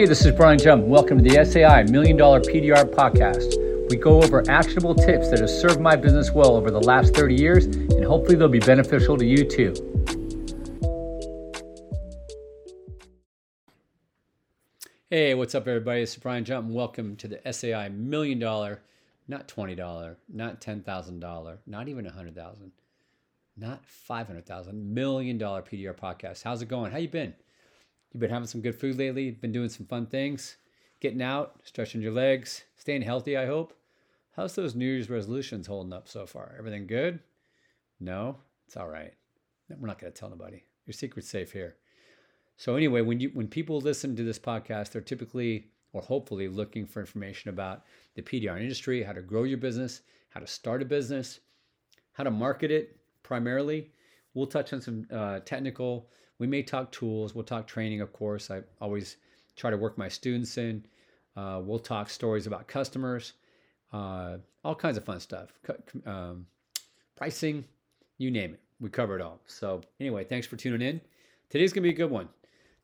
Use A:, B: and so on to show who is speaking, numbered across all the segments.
A: Hey, this is Brian Jump. Welcome to the SAI Million Dollar PDR Podcast. We go over actionable tips that have served my business well over the last 30 years, and hopefully they'll be beneficial to you too. Hey, what's up, everybody? This is Brian Jump, welcome to the SAI Million Dollar, not $20, not $10,000, not even 100000 not 500000 million dollar PDR podcast. How's it going? How you been? You've been having some good food lately, been doing some fun things, getting out, stretching your legs, staying healthy, I hope. How's those New Year's resolutions holding up so far? Everything good? No? It's all right. We're not going to tell nobody. Your secret's safe here. So anyway, when you when people listen to this podcast, they're typically or hopefully looking for information about the PDR industry, how to grow your business, how to start a business, how to market it primarily. We'll touch on some uh, technical we may talk tools. We'll talk training, of course. I always try to work my students in. Uh, we'll talk stories about customers, uh, all kinds of fun stuff, um, pricing, you name it. We cover it all. So, anyway, thanks for tuning in. Today's going to be a good one.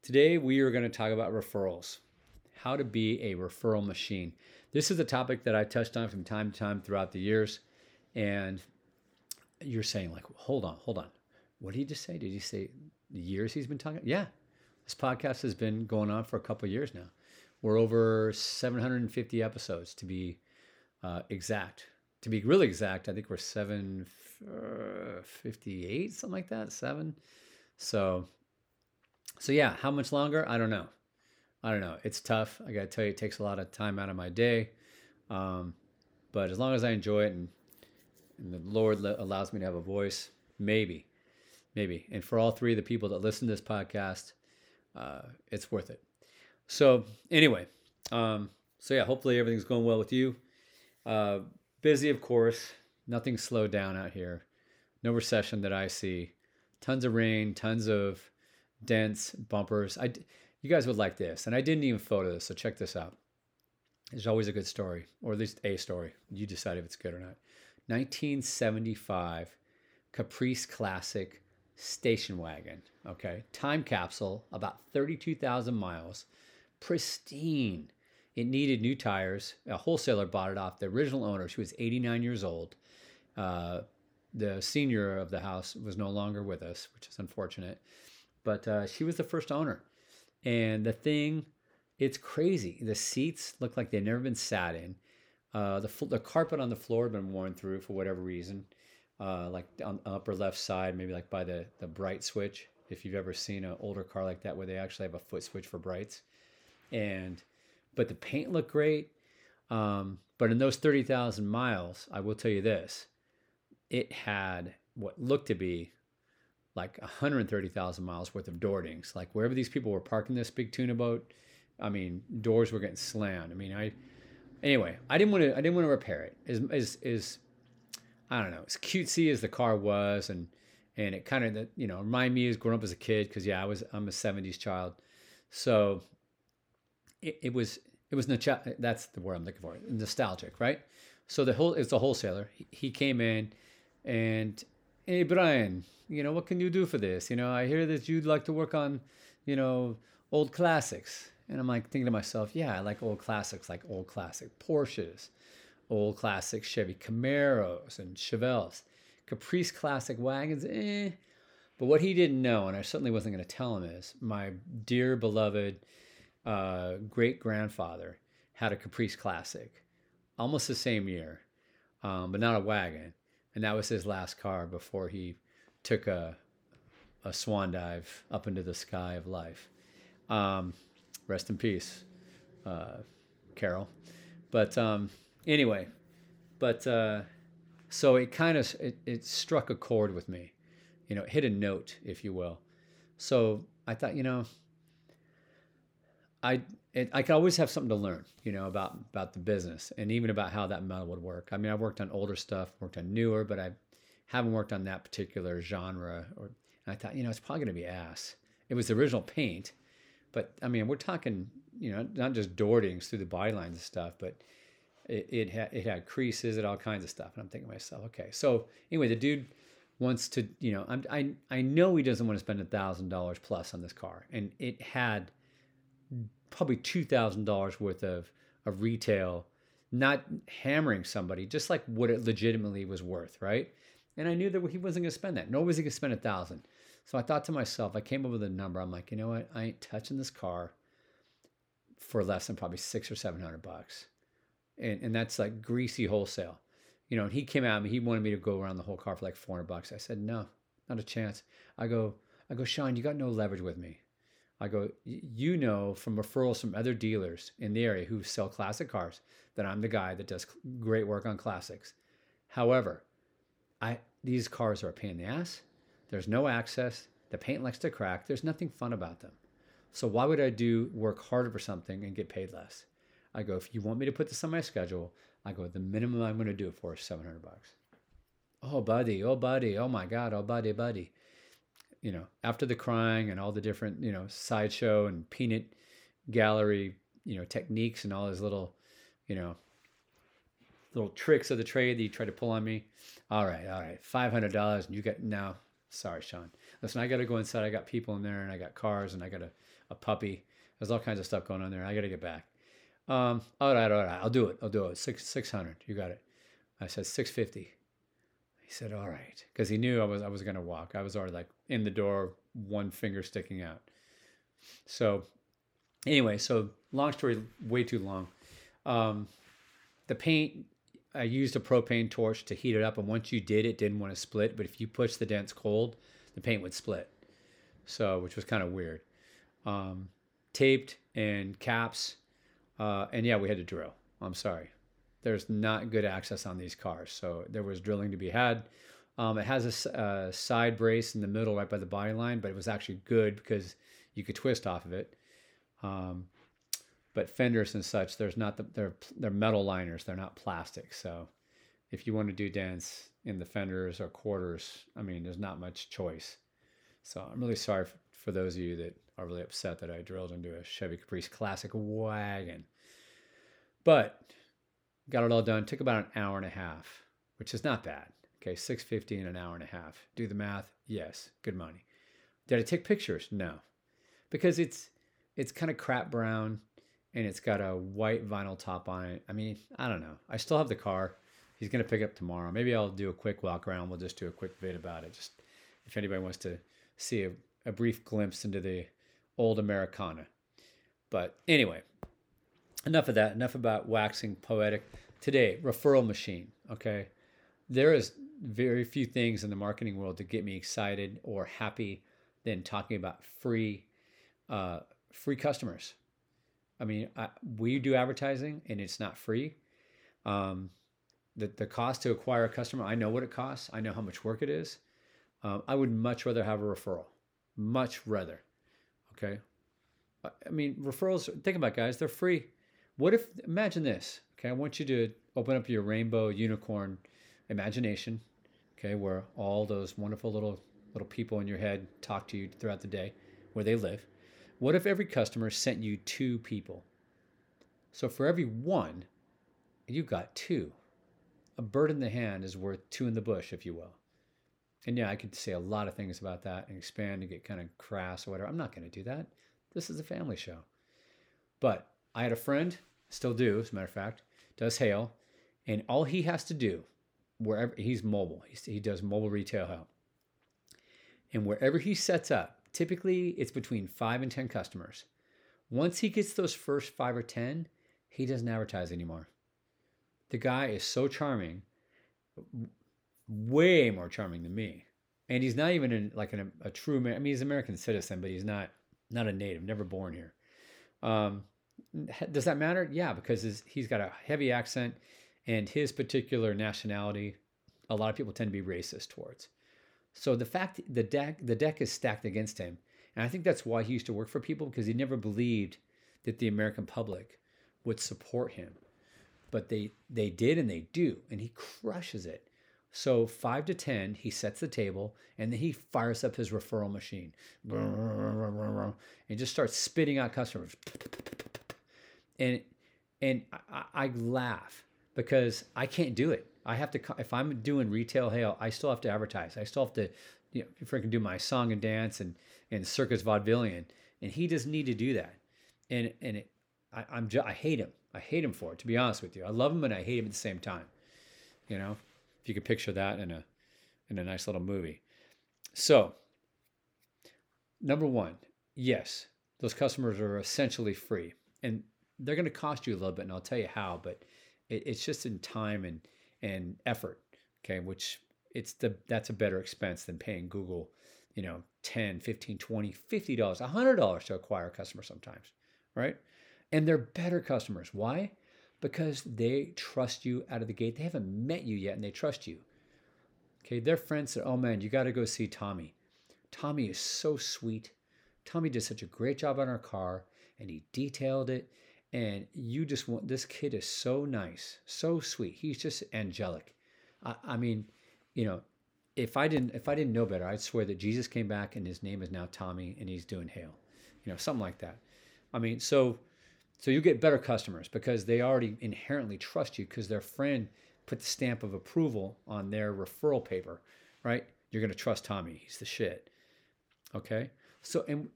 A: Today, we are going to talk about referrals, how to be a referral machine. This is a topic that I touched on from time to time throughout the years. And you're saying, like, hold on, hold on. What did he just say? Did he say years he's been talking. Yeah, this podcast has been going on for a couple years now. We're over 750 episodes to be uh, exact. To be really exact, I think we're 758, something like that. Seven. So, so yeah, how much longer? I don't know. I don't know. It's tough. I gotta tell you, it takes a lot of time out of my day. Um, but as long as I enjoy it and, and the Lord allows me to have a voice, maybe maybe. And for all three of the people that listen to this podcast, uh, it's worth it. So anyway, um, so yeah, hopefully everything's going well with you. Uh, busy, of course. Nothing slowed down out here. No recession that I see. Tons of rain, tons of dents, bumpers. I, you guys would like this, and I didn't even photo this, so check this out. There's always a good story, or at least a story. You decide if it's good or not. 1975 Caprice Classic station wagon. Okay. Time capsule, about 32,000 miles, pristine. It needed new tires. A wholesaler bought it off the original owner. She was 89 years old. Uh, the senior of the house was no longer with us, which is unfortunate. But uh, she was the first owner. And the thing, it's crazy. The seats look like they've never been sat in. Uh, the, the carpet on the floor had been worn through for whatever reason uh, like on the upper left side, maybe like by the, the bright switch. If you've ever seen an older car like that where they actually have a foot switch for brights. And, but the paint looked great. Um, but in those 30,000 miles, I will tell you this it had what looked to be like 130,000 miles worth of door dings. Like wherever these people were parking this big tuna boat, I mean, doors were getting slammed. I mean, I, anyway, I didn't want to, I didn't want to repair it. Is, is, is I don't know, as cutesy as the car was, and and it kind of you know remind me as growing up as a kid because yeah, I was I'm a '70s child, so it, it was it was that's the word I'm looking for nostalgic, right? So the whole it's a wholesaler. He, he came in, and hey Brian, you know what can you do for this? You know I hear that you'd like to work on, you know, old classics. And I'm like thinking to myself, yeah, I like old classics, like old classic Porsches, old classic Chevy Camaros and Chevelles. Caprice classic wagons, eh. But what he didn't know, and I certainly wasn't going to tell him, is my dear beloved uh, great grandfather had a Caprice Classic almost the same year, um, but not a wagon. And that was his last car before he took a, a swan dive up into the sky of life. Um, rest in peace, uh, Carol. But um, anyway, but uh, so it kind of it, it struck a chord with me, you know, hit a note, if you will. So I thought, you know, I it, I could always have something to learn, you know, about about the business and even about how that metal would work. I mean, I've worked on older stuff, worked on newer, but I haven't worked on that particular genre. Or I thought, you know, it's probably going to be ass. It was the original paint, but I mean, we're talking, you know, not just door through the bylines and stuff, but it, it had it had creases and all kinds of stuff. And I'm thinking to myself, okay. So anyway, the dude wants to, you know, I'm, I I know he doesn't want to spend a thousand dollars plus on this car, and it had probably two thousand dollars worth of of retail, not hammering somebody, just like what it legitimately was worth, right? And I knew that he wasn't going to spend that. Nor was he going to spend a thousand. So I thought to myself, I came up with a number. I'm like, you know what? I ain't touching this car for less than probably six or seven hundred bucks, and and that's like greasy wholesale. You know, and he came at me. He wanted me to go around the whole car for like four hundred bucks. I said, no, not a chance. I go, I go, Sean, you got no leverage with me. I go, you know from referrals from other dealers in the area who sell classic cars that I'm the guy that does great work on classics. However, I these cars are a pain in the ass. There's no access. The paint likes to crack. There's nothing fun about them. So why would I do work harder for something and get paid less? I go, if you want me to put this on my schedule, I go, the minimum I'm going to do it for is 700 bucks. Oh, buddy. Oh, buddy. Oh, my God. Oh, buddy, buddy you know, after the crying and all the different, you know, sideshow and peanut gallery, you know, techniques and all his little, you know, little tricks of the trade that he tried to pull on me. All right, all right, five hundred dollars, and you get now. Sorry, Sean. Listen, I got to go inside. I got people in there, and I got cars, and I got a, a puppy. There's all kinds of stuff going on there. I got to get back. Um, all right, all right, I'll do it. I'll do it. Six six hundred. You got it. I said six fifty. He said, "All right," because he knew I was I was gonna walk. I was already like in the door, one finger sticking out. So, anyway, so long story, way too long. Um, the paint, I used a propane torch to heat it up, and once you did, it didn't want to split. But if you push the dents cold, the paint would split. So, which was kind of weird. Um, taped and caps, uh, and yeah, we had to drill. I'm sorry there's not good access on these cars. So there was drilling to be had. Um, it has a, a, side brace in the middle right by the body line, but it was actually good because you could twist off of it. Um, but fenders and such, there's not the, they're they're metal liners. They're not plastic. So if you want to do dents in the fenders or quarters, I mean, there's not much choice. So I'm really sorry for, for those of you that are really upset that I drilled into a Chevy Caprice Classic wagon. But Got it all done. Took about an hour and a half, which is not bad. Okay, 650 in an hour and a half. Do the math. Yes, good money. Did I take pictures? No. Because it's it's kind of crap brown and it's got a white vinyl top on it. I mean, I don't know. I still have the car. He's going to pick up tomorrow. Maybe I'll do a quick walk around. We'll just do a quick vid about it. Just if anybody wants to see a, a brief glimpse into the old Americana. But anyway, enough of that. Enough about waxing poetic. Today, referral machine. Okay. There is very few things in the marketing world to get me excited or happy than talking about free, uh, free customers. I mean, I, we do advertising and it's not free. Um, the, the cost to acquire a customer, I know what it costs. I know how much work it is. Um, I would much rather have a referral. Much rather. Okay. I mean, referrals, think about it, guys, they're free. What if, imagine this, okay? I want you to open up your rainbow unicorn imagination, okay, where all those wonderful little little people in your head talk to you throughout the day, where they live. What if every customer sent you two people? So for every one, you got two. A bird in the hand is worth two in the bush, if you will. And yeah, I could say a lot of things about that and expand and get kind of crass or whatever. I'm not going to do that. This is a family show. But I had a friend, still do, as a matter of fact, does hail, and all he has to do, wherever he's mobile, he's, he does mobile retail hail, and wherever he sets up, typically it's between five and ten customers. Once he gets those first five or ten, he doesn't advertise anymore. The guy is so charming, way more charming than me, and he's not even in, like an, a true. I mean, he's an American citizen, but he's not not a native, never born here. Um, does that matter? Yeah, because he's got a heavy accent and his particular nationality, a lot of people tend to be racist towards. So the fact the deck the deck is stacked against him, and I think that's why he used to work for people because he never believed that the American public would support him, but they they did and they do, and he crushes it. So five to ten, he sets the table, and then he fires up his referral machine, and just starts spitting out customers and and I, I laugh because I can't do it. I have to if I'm doing retail hail, I still have to advertise. I still have to you know freaking do my song and dance and and circus vaudevillian, and he doesn't need to do that. and and it, I, I'm just, I hate him. I hate him for it. To be honest with you, I love him and I hate him at the same time. You know, if you could picture that in a in a nice little movie. So, number one, yes, those customers are essentially free, and they're going to cost you a little bit, and I'll tell you how. But it, it's just in time and and effort. Okay, which it's the that's a better expense than paying Google, you know, 10, 15, 20, 50 dollars, 100 dollars to acquire a customer sometimes, right? And they're better customers. Why? Because they trust you out of the gate. They haven't met you yet and they trust you. Okay, their friends said, "Oh man, you got to go see Tommy. Tommy is so sweet. Tommy did such a great job on our car and he detailed it and you just want this kid is so nice, so sweet. He's just angelic. I, I mean, you know, if I didn't if I didn't know better, I'd swear that Jesus came back and his name is now Tommy and he's doing hail, you know, something like that. I mean, so so you get better customers because they already inherently trust you because their friend put the stamp of approval on their referral paper, right? You're gonna trust Tommy. He's the shit. Okay. So and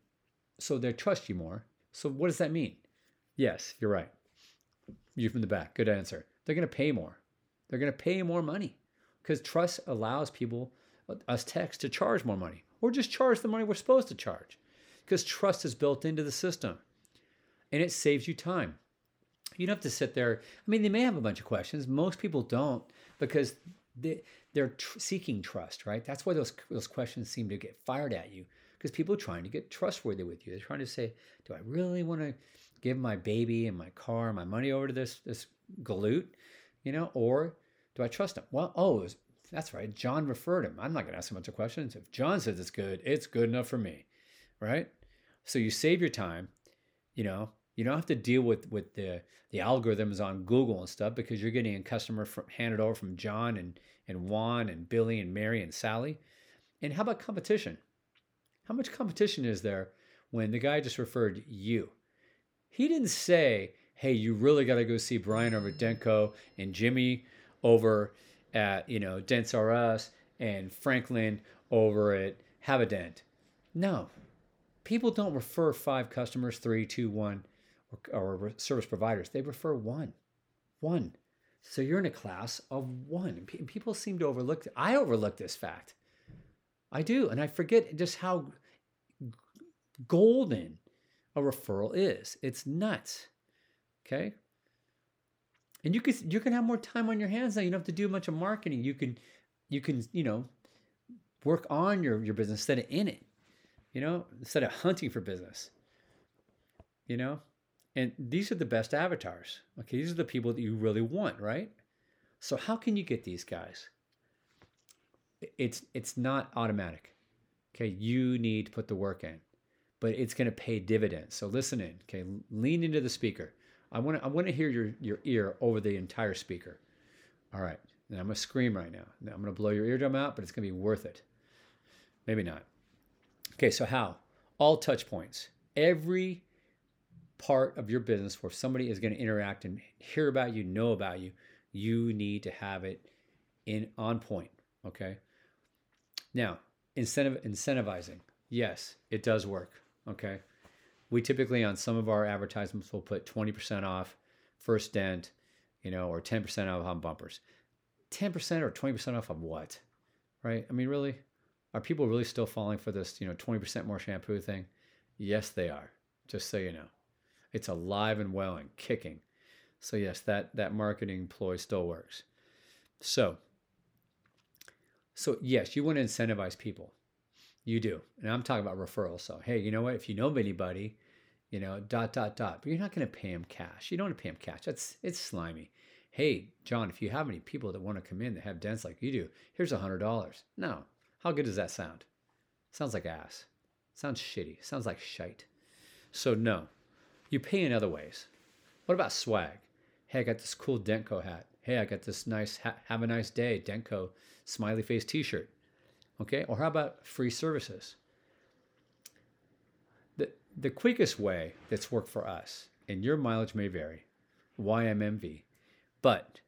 A: so they trust you more. So what does that mean? Yes, you're right. You from the back. Good answer. They're gonna pay more. They're gonna pay more money because trust allows people, uh, us techs, to charge more money or just charge the money we're supposed to charge because trust is built into the system and it saves you time. You don't have to sit there. I mean, they may have a bunch of questions. Most people don't because they, they're tr- seeking trust, right? That's why those, those questions seem to get fired at you because people are trying to get trustworthy with you. They're trying to say, do I really want to give my baby and my car, my money over to this, this galoot, you know, or do I trust him? Well, oh, was, that's right. John referred him. I'm not going to ask him a bunch of questions. If John says it's good, it's good enough for me, right? So you save your time. You know, you don't have to deal with with the the algorithms on Google and stuff because you're getting a customer from, handed over from John and and Juan and Billy and Mary and Sally. And how about competition? How much competition is there when the guy just referred you? He didn't say, "Hey, you really got to go see Brian over at Dentco and Jimmy over at you know Dents R Us and Franklin over at Dent. No, people don't refer five customers, three, two, one, or, or service providers. They refer one, one. So you're in a class of one. People seem to overlook. I overlook this fact. I do, and I forget just how golden a referral is. It's nuts. Okay, and you can you can have more time on your hands now. You don't have to do much of marketing. You can you can you know work on your your business instead of in it. You know, instead of hunting for business. You know, and these are the best avatars. Okay, these are the people that you really want, right? So how can you get these guys? It's it's not automatic. Okay, you need to put the work in, but it's going to pay dividends. So listen in. Okay, lean into the speaker. I want to I want to hear your your ear over the entire speaker. All right. And I'm gonna scream right now. now I'm gonna blow your eardrum out, but it's gonna be worth it. Maybe not. Okay, so how? All touch points. Every part of your business where somebody is going to interact and hear about you, know about you, you need to have it in on point. Okay. Now, incentive incentivizing. Yes, it does work. Okay we typically on some of our advertisements will put 20% off first dent, you know, or 10% off on bumpers. 10% or 20% off of what? Right? I mean, really? Are people really still falling for this, you know, 20% more shampoo thing? Yes, they are. Just so you know. It's alive and well and kicking. So yes, that that marketing ploy still works. So so yes, you want to incentivize people. You do. And I'm talking about referrals. So, hey, you know what? If you know anybody, you know, dot, dot, dot, but you're not going to pay them cash. You don't want to pay them cash. That's, it's slimy. Hey, John, if you have any people that want to come in that have dents like you do, here's a $100. No. How good does that sound? Sounds like ass. Sounds shitty. Sounds like shite. So, no. You pay in other ways. What about swag? Hey, I got this cool Dentco hat. Hey, I got this nice ha- have a nice day Dentco smiley face t-shirt. Okay, or how about free services? The, the quickest way that's worked for us, and your mileage may vary, YMMV, but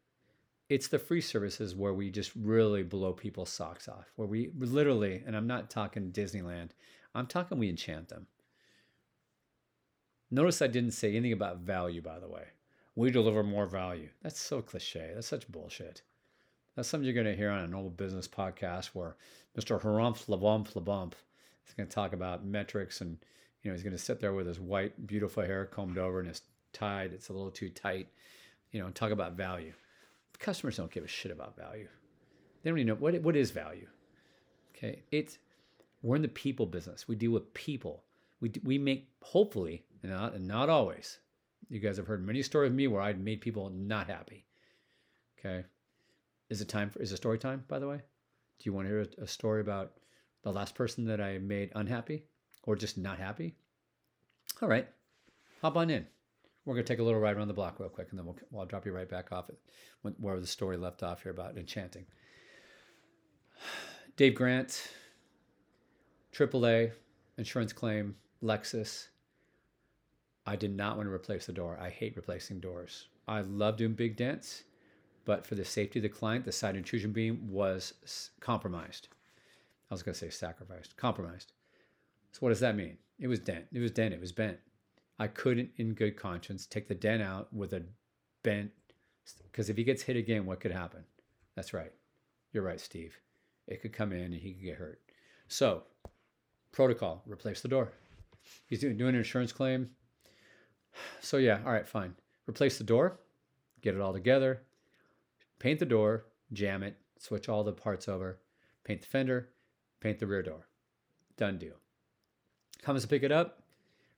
A: it's the free services where we just really blow people's socks off, where we literally, and I'm not talking Disneyland, I'm talking we enchant them. Notice I didn't say anything about value, by the way. We deliver more value. That's so cliche. That's such bullshit. That's something you're going to hear on a normal business podcast where Mr. Harumph Labump Labump is going to talk about metrics and you know he's going to sit there with his white beautiful hair combed over and his tie that's a little too tight, you know, and talk about value. Customers don't give a shit about value. They don't even know what what is value. Okay, it's we're in the people business. We deal with people. We we make hopefully not and not always. You guys have heard many stories of me where I made people not happy. Okay, is it time for is it story time? By the way, do you want to hear a, story about the last person that I made unhappy or just not happy? All right, hop on in. We're going to take a little ride around the block real quick, and then we'll, I'll drop you right back off at where the story left off here about enchanting. Dave Grant, AAA, insurance claim, Lexus. I did not want to replace the door. I hate replacing doors. I love doing big dents, but for the safety of the client, the side intrusion beam was compromised. I was going to say sacrificed, compromised. So what does that mean? It was dent. It was dent. It was bent. I couldn't, in good conscience, take the dent out with a bent. Because if he gets hit again, what could happen? That's right. You're right, Steve. It could come in and he could get hurt. So, protocol replace the door. He's doing, doing an insurance claim. So, yeah, all right, fine. Replace the door, get it all together, paint the door, jam it, switch all the parts over, paint the fender, paint the rear door. Done deal. Comes to pick it up.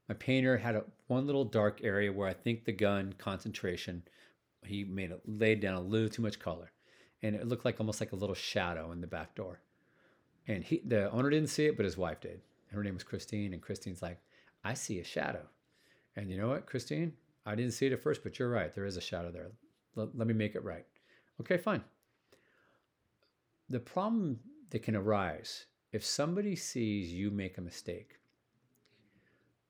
A: My painter had a, one little dark area where I think the gun concentration, he made it laid down a little too much color, and it looked like almost like a little shadow in the back door. And he, the owner didn't see it, but his wife did. Her name was Christine, and Christine's like, "I see a shadow." And you know what, Christine? I didn't see it at first, but you're right. There is a shadow there. Let, let me make it right. Okay, fine. The problem that can arise if somebody sees you make a mistake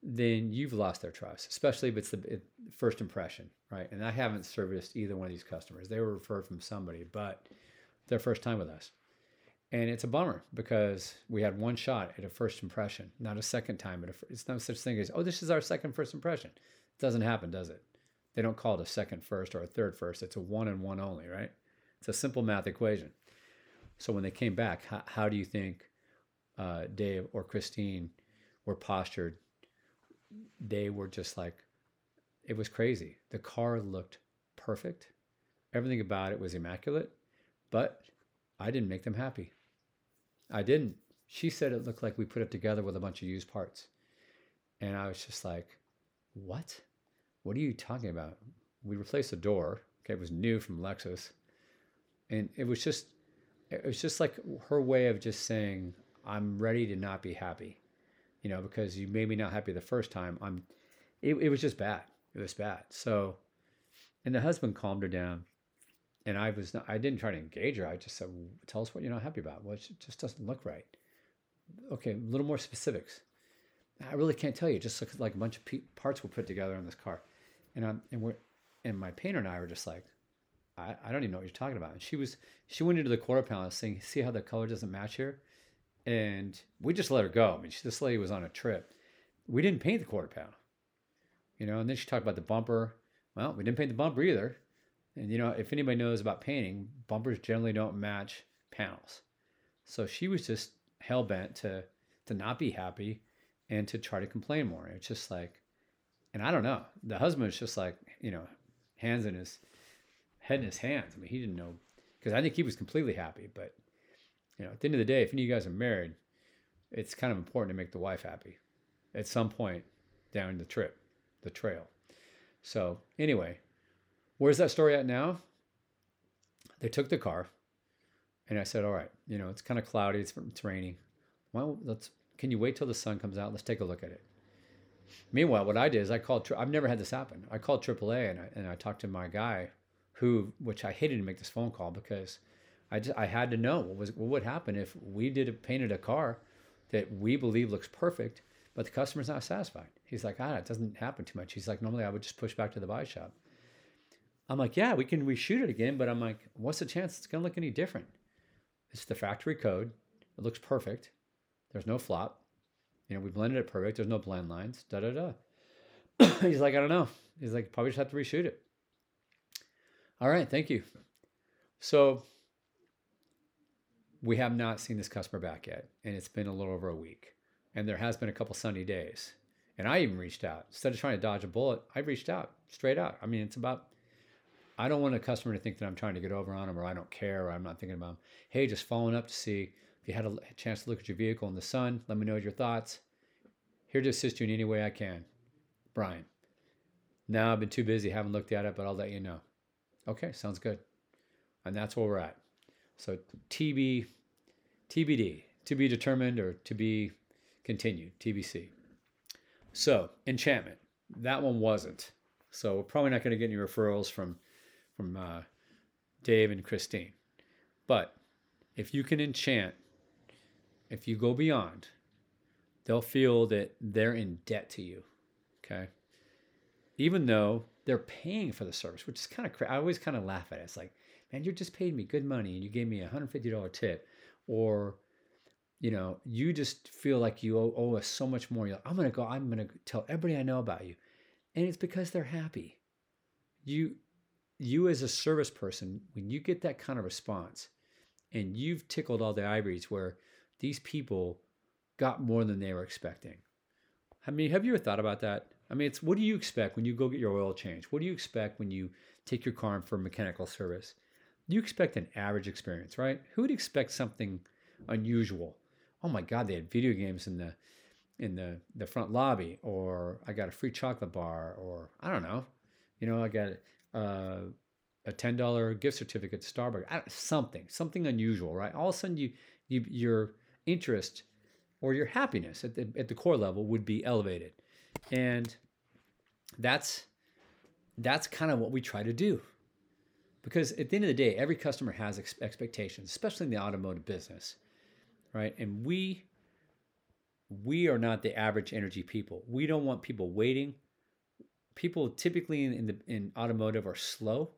A: then you've lost their trust, especially if it's the first impression, right? And I haven't serviced either one of these customers. They were referred from somebody, but their first time with us. And it's a bummer because we had one shot at a first impression, not a second time. At a, it's no such thing as, oh, this is our second first impression. It doesn't happen, does it? They don't call it a second first or a third first. It's a one and one only, right? It's a simple math equation. So when they came back, how, how do you think uh, Dave or Christine were postured they were just like, it was crazy. The car looked perfect. Everything about it was immaculate, but I didn't make them happy. I didn't. She said it looked like we put it together with a bunch of used parts. And I was just like, what? What are you talking about? We replaced the door. Okay, it was new from Lexus. And it was just it was just like her way of just saying, I'm ready to not be happy you know, because you made me not happy the first time. I'm, it, it was just bad. It was bad. So, and the husband calmed her down, and I was not, I didn't try to engage her. I just said, "Tell us what you're not happy about. Well, it just doesn't look right." Okay, a little more specifics. I really can't tell you. It just looks like a bunch of parts were put together on this car, and I'm and we're and my painter and I were just like, I, I don't even know what you're talking about. And she was she went into the quarter panel saying, "See how the color doesn't match here." and we just let her go. I mean, she, this lady was on a trip. We didn't paint the quarter panel, you know. And then she talked about the bumper. Well, we didn't paint the bumper either. And you know, if anybody knows about painting, bumpers generally don't match panels. So she was just hell bent to to not be happy and to try to complain more. It's just like, and I don't know. The husband was just like, you know, hands in his head in his hands. I mean, he didn't know because I think he was completely happy, but you know, at the end of the day, if any of you guys are married, it's kind of important to make the wife happy at some point down the trip, the trail. So, anyway, where's that story at now? They took the car, and I said, "All right, you know, it's kind of cloudy, it's, it's raining. Well, let's. Can you wait till the sun comes out? Let's take a look at it." Meanwhile, what I did is I called. I've never had this happen. I called AAA and I, and I talked to my guy, who, which I hated to make this phone call because I just I had to know what was what would happen if we did a, painted a car that we believe looks perfect, but the customer's not satisfied. He's like, ah, it doesn't happen too much. He's like, normally I would just push back to the buy shop. I'm like, yeah, we can reshoot it again, but I'm like, what's the chance it's gonna look any different? It's the factory code. It looks perfect. There's no flop. You know, we blended it perfect. There's no blend lines. Da da da. He's like, I don't know. He's like, probably just have to reshoot it. All right, thank you. So we have not seen this customer back yet, and it's been a little over a week. And there has been a couple sunny days. And I even reached out. Instead of trying to dodge a bullet, I reached out straight out. I mean, it's about I don't want a customer to think that I'm trying to get over on them or I don't care or I'm not thinking about them. Hey, just following up to see if you had a chance to look at your vehicle in the sun. Let me know your thoughts. Here to assist you in any way I can. Brian. Now I've been too busy, haven't looked at it, but I'll let you know. Okay, sounds good. And that's where we're at. So TB, TBD, to be determined or to be continued, TBC. So enchantment, that one wasn't. So we're probably not going to get any referrals from from uh, Dave and Christine. But if you can enchant, if you go beyond, they'll feel that they're in debt to you. Okay. Even though they're paying for the service, which is kind of crazy. I always kind of laugh at it. It's like, man, you just paid me good money and you gave me a $150 tip. Or, you know, you just feel like you owe, owe us so much more. You're like, I'm going to go, I'm going to tell everybody I know about you. And it's because they're happy. You, you as a service person, when you get that kind of response and you've tickled all the ivories where these people got more than they were expecting. I mean, have you ever thought about that? I mean, it's what do you expect when you go get your oil change? What do you expect when you take your car in for mechanical service? You expect an average experience, right? Who would expect something unusual? Oh my God, they had video games in the in the the front lobby, or I got a free chocolate bar, or I don't know, you know, I got uh, a ten dollar gift certificate to Starbucks, something, something unusual, right? All of a sudden, you, you your interest or your happiness at the at the core level would be elevated, and that's that's kind of what we try to do. Because at the end of the day, every customer has ex- expectations, especially in the automotive business, right? And we we are not the average energy people. We don't want people waiting people typically in, in the in automotive are slow.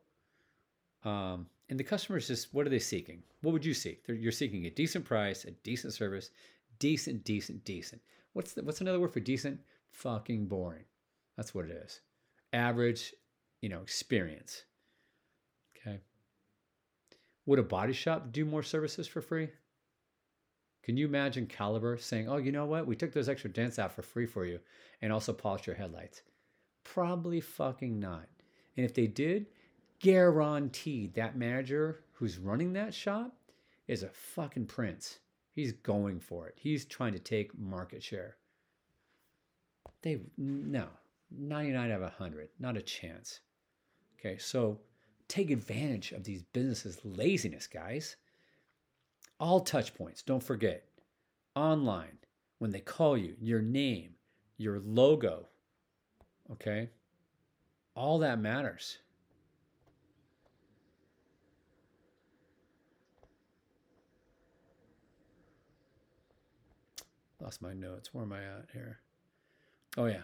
A: Um, and the customers just what are they seeking? What would you seek? They're, you're seeking a decent price, a decent service, decent, decent, decent. What's the, what's another word for decent? Fucking boring. That's what it is. Average, you know, experience. Okay. Would a body shop do more services for free? Can you imagine Caliber saying, "Oh, you know what? We took those extra dents out for free for you, and also polished your headlights." Probably fucking not. And if they did, guaranteed that manager who's running that shop is a fucking prince. He's going for it. He's trying to take market share. They no, 99 out of 100, not a chance. Okay, so take advantage of these businesses' laziness, guys. All touch points, don't forget. Online, when they call you, your name, your logo, Okay? All that matters. Lost my notes. Where am I at here? Oh, yeah.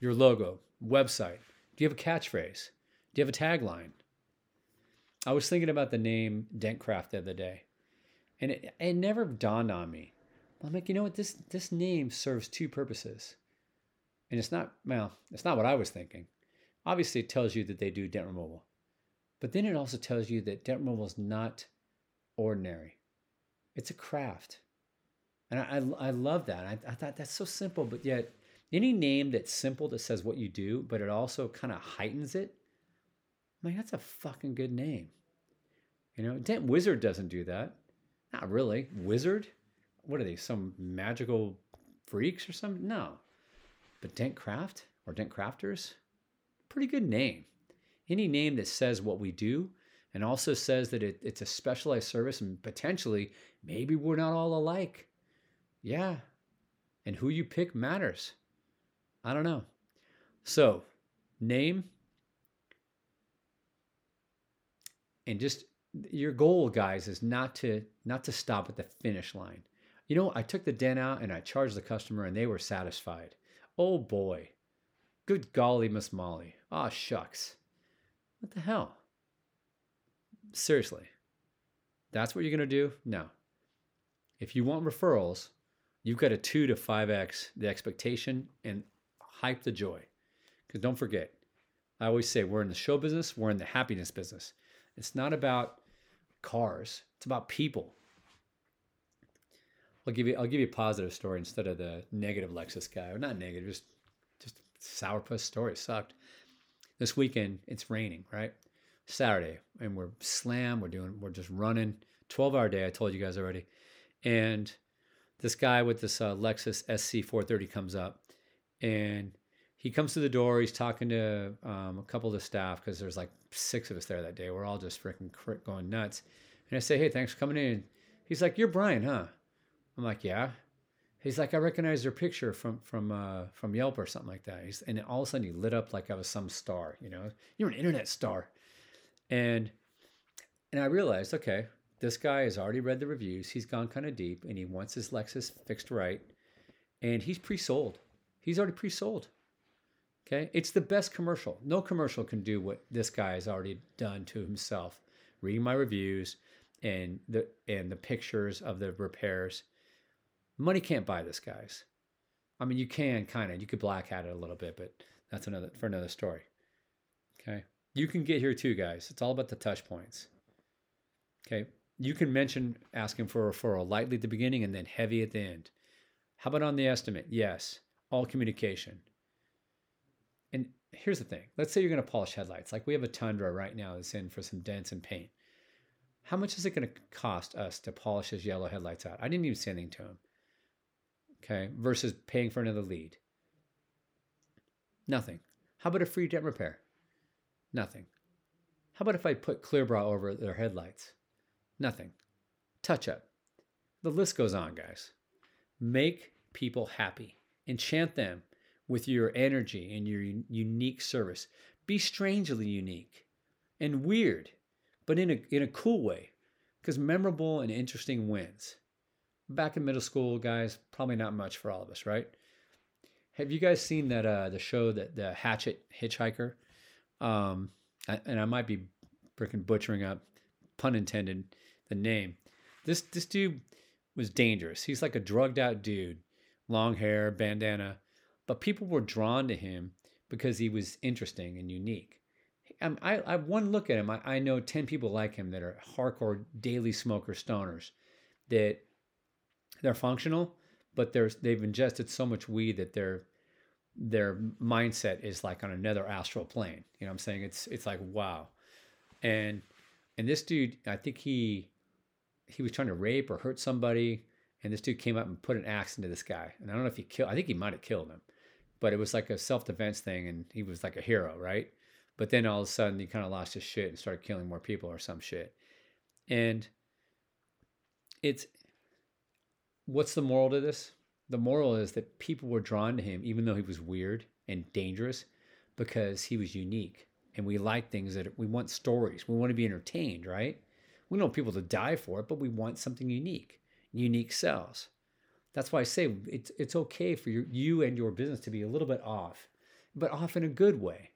A: Your logo, website. Do you have a catchphrase? Do you have a tagline? I was thinking about the name Dentcraft the other day, and it, it never dawned on me. I'm like, you know what? This this name serves two purposes. And it's not, well, it's not what I was thinking. Obviously, it tells you that they do dent removal. But then it also tells you that dent removal is not ordinary, it's a craft. And I, I, I love that. I, I thought that's so simple, but yet any name that's simple that says what you do, but it also kind of heightens it, Like that's a fucking good name. You know, Dent Wizard doesn't do that. Not really. Wizard? What are they? Some magical freaks or something? No. But Dent Craft or Dent Crafters, pretty good name. Any name that says what we do and also says that it, it's a specialized service and potentially maybe we're not all alike. Yeah. And who you pick matters. I don't know. So, name and just your goal guys is not to not to stop at the finish line. You know, I took the dent out and I charged the customer and they were satisfied. Oh boy. Good golly, Miss Molly. Ah, shucks. What the hell? Seriously. That's what you're going to do? No. If you want referrals, you've got to 2 to 5x the expectation and hype the joy. Because don't forget, I always say we're in the show business, we're in the happiness business. It's not about cars, it's about people. I'll give you I'll give you a positive story instead of the negative Lexus guy. Or not negative, just just sourpuss story. Sucked. This weekend it's raining, right? Saturday, and we're slam, we're doing we're just running. 12 hour day, I told you guys already. And this guy with this uh, Lexus SC430 comes up and he comes to the door. He's talking to um, a couple of the staff because there's like six of us there that day. We're all just freaking going nuts. And I say, hey, thanks for coming in. He's like, you're Brian, huh? I'm like, yeah. He's like, I recognize your picture from from uh, from Yelp or something like that. He's, and all of a sudden he lit up like I was some star. You know, you're an internet star. And and I realized, okay, this guy has already read the reviews. He's gone kind of deep, and he wants his Lexus fixed right, and he's pre-sold. He's already pre-sold. Okay, it's the best commercial. No commercial can do what this guy has already done to himself. Reading my reviews and the and the pictures of the repairs Money can't buy this, guys. I mean, you can kind of, you could black hat it a little bit, but that's another for another story. Okay. You can get here too, guys. It's all about the touch points. Okay. You can mention asking for a referral lightly at the beginning and then heavy at the end. How about on the estimate? Yes. All communication. And here's the thing let's say you're going to polish headlights. Like we have a Tundra right now that's in for some dents and paint. How much is it going to cost us to polish his yellow headlights out? I didn't even say anything to him okay, versus paying for another lead? Nothing. How about a free dent repair? Nothing. How about if I put Clearbra over their headlights? Nothing. Touch up. The list goes on, guys. Make people happy. Enchant them with your energy and your unique service. Be strangely unique and weird, but in a, in a cool way, because memorable and interesting wins back in middle school, guys, probably not much for all of us, right? Have you guys seen that uh, the show that the Hatchet Hitchhiker? Um, and I might be freaking butchering up, pun intended, the name. This this dude was dangerous. He's like a drugged out dude, long hair, bandana, but people were drawn to him because he was interesting and unique. Um, I, I one look at him, I, I know ten people like him that are hardcore daily smoker stoners that they're functional, but there's they've ingested so much weed that their their mindset is like on another astral plane. You know what I'm saying? It's it's like wow. And and this dude, I think he he was trying to rape or hurt somebody, and this dude came up and put an axe into this guy. And I don't know if he killed I think he might have killed him. But it was like a self-defense thing and he was like a hero, right? But then all of a sudden he kind of lost his shit and started killing more people or some shit. And it's what's the moral to this? The moral is that people were drawn to him, even though he was weird and dangerous, because he was unique. And we like things that we want stories. We want to be entertained, right? We don't want people to die for it, but we want something unique. Unique sells. That's why I say it's it's okay for your, you and your business to be a little bit off, but off in a good way.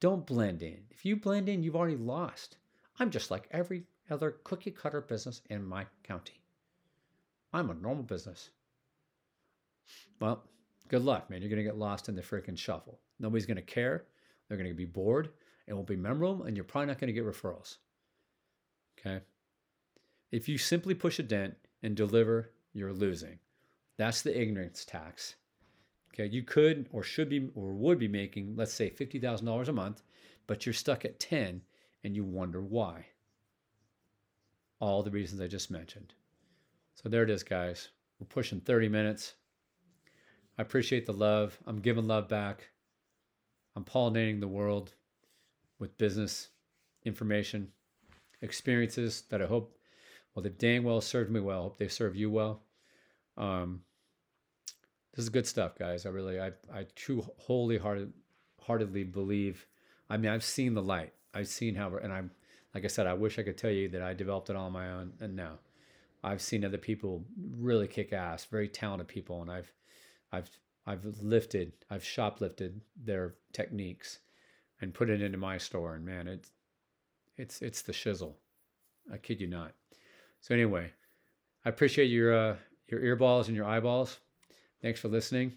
A: Don't blend in. If you blend in, you've already lost. I'm just like every other cookie cutter business in my county. I'm a normal business. Well, good luck, man. You're going to get lost in the freaking shuffle. Nobody's going to care. They're going to be bored. It won't be memorable, and you're probably not going to get referrals. Okay? If you simply push a dent and deliver, you're losing. That's the ignorance tax. Okay, you could or should be or would be making, let's say, $50,000 a month, but you're stuck at 10 and you wonder why. All the reasons I just mentioned. So there it is, guys. We're pushing 30 minutes. I appreciate the love. I'm giving love back. I'm pollinating the world with business information, experiences that I hope, well, they've dang well served me well. I hope they serve you well. Um, this is good stuff, guys. I really, I, I true, wholly hearted, heartedly believe. I mean, I've seen the light. I've seen how, and I'm, like I said, I wish I could tell you that I developed it all on my own, and no, I've seen other people really kick ass, very talented people, and I've I've I've lifted, I've shoplifted their techniques and put it into my store, and man, it's it's it's the shizzle. I kid you not. So anyway, I appreciate your uh, your earballs and your eyeballs. Thanks for listening.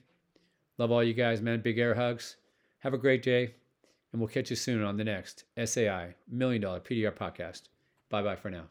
A: Love all you guys, man. Big air hugs. Have a great day, and we'll catch you soon on the next SAI Million Dollar PDR podcast. Bye bye for now.